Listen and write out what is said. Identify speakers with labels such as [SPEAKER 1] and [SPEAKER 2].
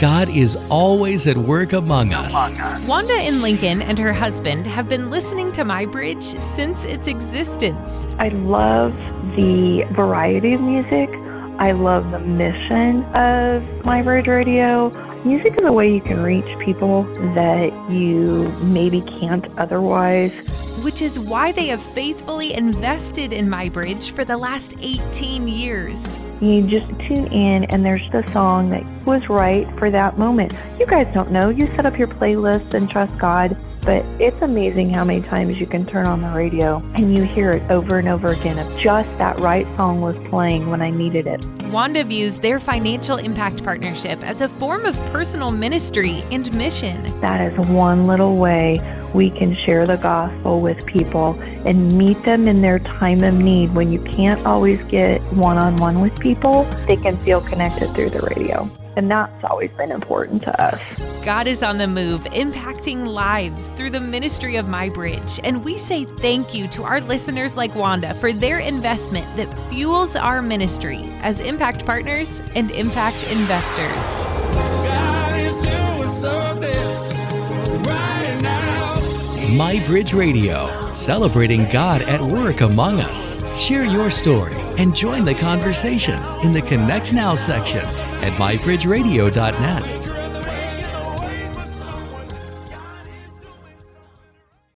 [SPEAKER 1] God is always at work among us.
[SPEAKER 2] Wanda in Lincoln and her husband have been listening to My Bridge since its existence.
[SPEAKER 3] I love the variety of music. I love the mission of My Bridge Radio. Music is a way you can reach people that you maybe can't otherwise.
[SPEAKER 2] Which is why they have faithfully invested in MyBridge for the last 18 years.
[SPEAKER 3] You just tune in, and there's the song that was right for that moment. You guys don't know. You set up your playlist and trust God. But it's amazing how many times you can turn on the radio and you hear it over and over again of just that right song was playing when I needed it.
[SPEAKER 2] Wanda views their financial impact partnership as a form of personal ministry and mission.
[SPEAKER 3] That is one little way we can share the gospel with people and meet them in their time of need. When you can't always get one on one with people, they can feel connected through the radio. And that's always been important to us.
[SPEAKER 2] God is on the move, impacting lives through the ministry of My Bridge. And we say thank you to our listeners like Wanda for their investment that fuels our ministry as impact partners and impact investors.
[SPEAKER 1] My Bridge Radio, celebrating God at work among us. Share your story and join the conversation in the Connect Now section at mybridgeradio.net.